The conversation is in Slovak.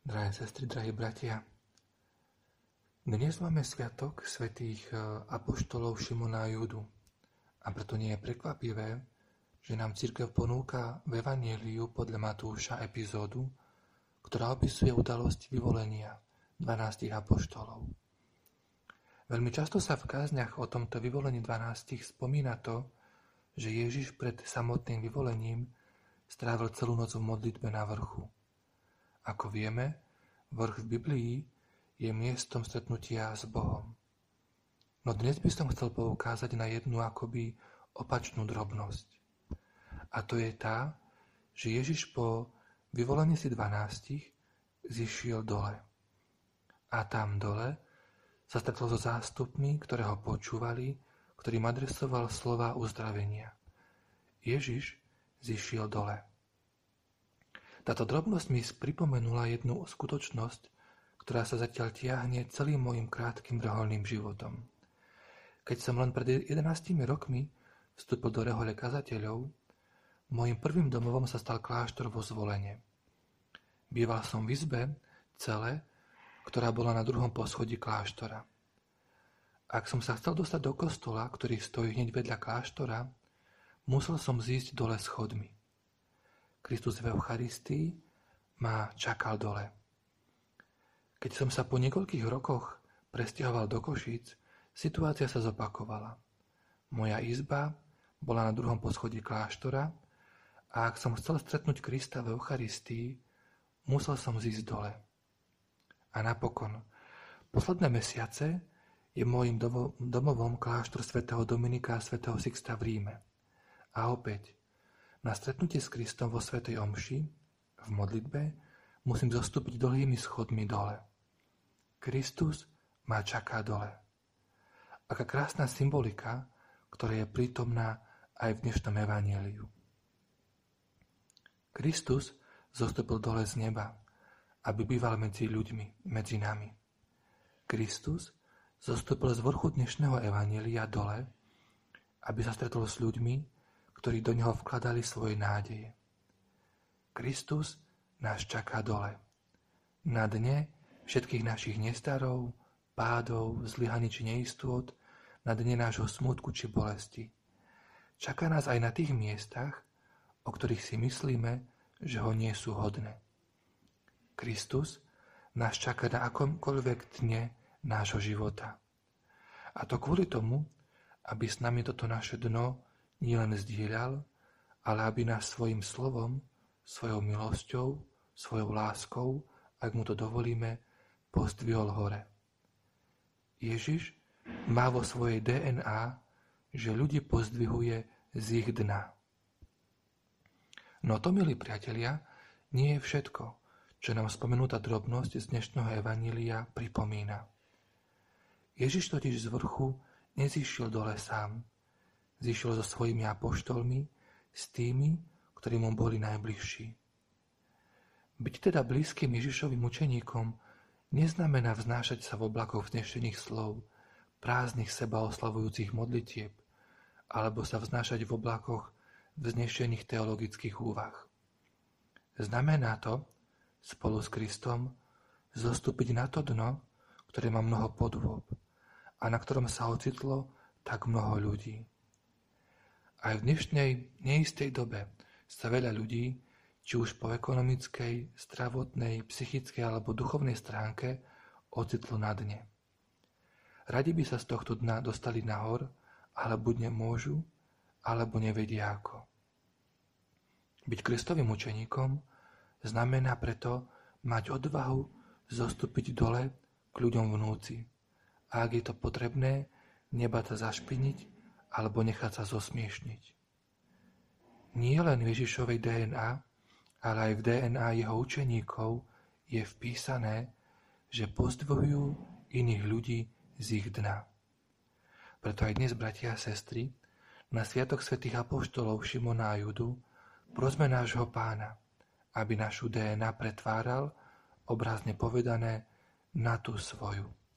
Drahé sestry, drahí bratia, dnes máme sviatok svätých e, apoštolov Šimona a Judu a preto nie je prekvapivé, že nám církev ponúka v Evangeliu podľa Matúša epizódu, ktorá opisuje udalosť vyvolenia 12 apoštolov. Veľmi často sa v kázniach o tomto vyvolení 12 spomína to, že Ježiš pred samotným vyvolením strávil celú noc v modlitbe na vrchu. Ako vieme, vrch v Biblii je miestom stretnutia s Bohom. No dnes by som chcel poukázať na jednu akoby opačnú drobnosť. A to je tá, že Ježiš po vyvolení si dvanástich zišiel dole. A tam dole sa stretol so zástupmi, ktoré ho počúvali, ktorým adresoval slova uzdravenia. Ježiš zišiel dole. Táto drobnosť mi pripomenula jednu skutočnosť, ktorá sa zatiaľ tiahne celým môjim krátkým reholným životom. Keď som len pred 11 rokmi vstúpil do rehole kazateľov, môjim prvým domovom sa stal kláštor vo zvolenie. Býval som v izbe, celé, ktorá bola na druhom poschodí kláštora. Ak som sa chcel dostať do kostola, ktorý stojí hneď vedľa kláštora, musel som zísť dole schodmi. Kristus v Eucharistii ma čakal dole. Keď som sa po niekoľkých rokoch presťahoval do Košíc, situácia sa zopakovala. Moja izba bola na druhom poschodí kláštora a ak som chcel stretnúť Krista v Eucharistii, musel som zísť dole. A napokon, posledné mesiace je môjim domovom kláštor svätého Dominika a svätého Sixta v Ríme. A opäť, na stretnutie s Kristom vo Svetej Omši, v modlitbe, musím zostúpiť dlhými schodmi dole. Kristus ma čaká dole. Aká krásna symbolika, ktorá je prítomná aj v dnešnom evaníliu. Kristus zostúpil dole z neba, aby býval medzi ľuďmi, medzi nami. Kristus zostúpil z vrchu dnešného evanília dole, aby sa stretol s ľuďmi, ktorí do neho vkladali svoje nádeje. Kristus nás čaká dole. Na dne všetkých našich nestarov, pádov, zlyhaní či neistôt, na dne nášho smutku či bolesti. Čaká nás aj na tých miestach, o ktorých si myslíme, že ho nie sú hodné. Kristus nás čaká na akomkoľvek dne nášho života. A to kvôli tomu, aby s nami toto naše dno nielen zdieľal, ale aby nás svojim slovom, svojou milosťou, svojou láskou, ak mu to dovolíme, pozdvihol hore. Ježiš má vo svojej DNA, že ľudí pozdvihuje z ich dna. No to, milí priatelia, nie je všetko, čo nám spomenutá drobnosť z dnešného evanília pripomína. Ježiš totiž z vrchu nezišiel dole sám, zišiel so svojimi apoštolmi, s tými, ktorí mu boli najbližší. Byť teda blízkym Ježišovým učeníkom neznamená vznášať sa v oblakoch vznešených slov, prázdnych seba oslavujúcich modlitieb, alebo sa vznášať v oblakoch vznešených teologických úvah. Znamená to, spolu s Kristom, zostúpiť na to dno, ktoré má mnoho podôb a na ktorom sa ocitlo tak mnoho ľudí. Aj v dnešnej neistej dobe sa veľa ľudí, či už po ekonomickej, zdravotnej, psychickej alebo duchovnej stránke, ocitlo na dne. Radi by sa z tohto dna dostali nahor, ale buď nemôžu, alebo nevedia ako. Byť kristovým učeníkom znamená preto mať odvahu zostúpiť dole k ľuďom vnúci. A ak je to potrebné, nebať sa zašpiniť alebo nechať sa zosmiešniť. Nie len v Ježišovej DNA, ale aj v DNA jeho učeníkov je vpísané, že pozdvojujú iných ľudí z ich dna. Preto aj dnes, bratia a sestry, na Sviatok svätých Apoštolov Šimona a Judu prosme nášho pána, aby našu DNA pretváral, obrazne povedané, na tú svoju.